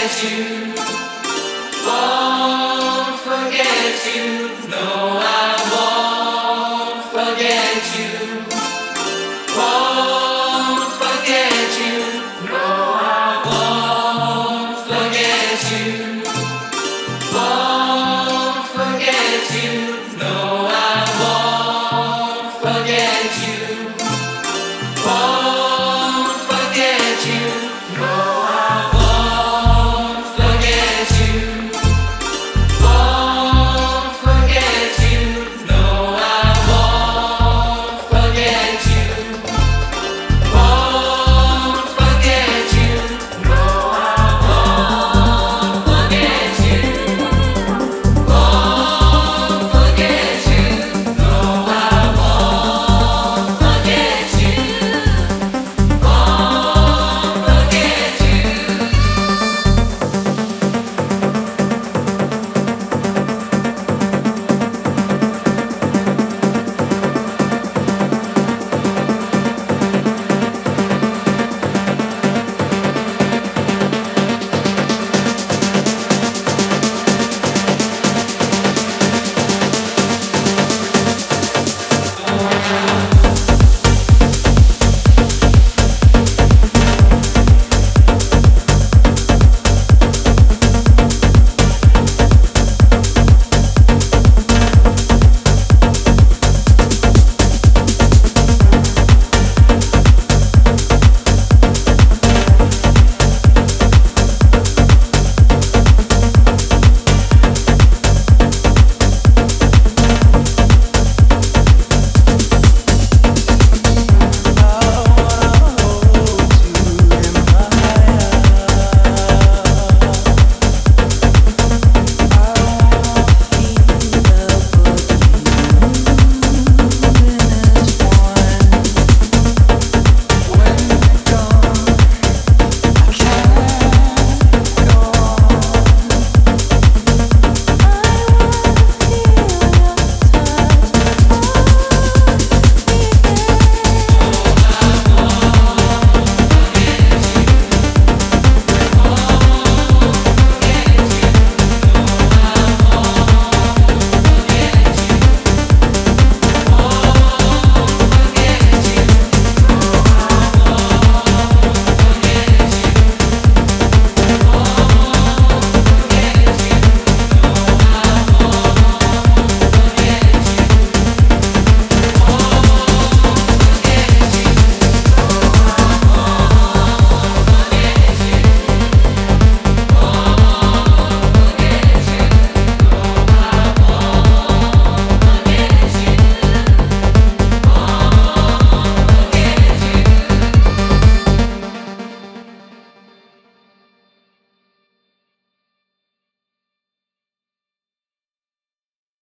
you.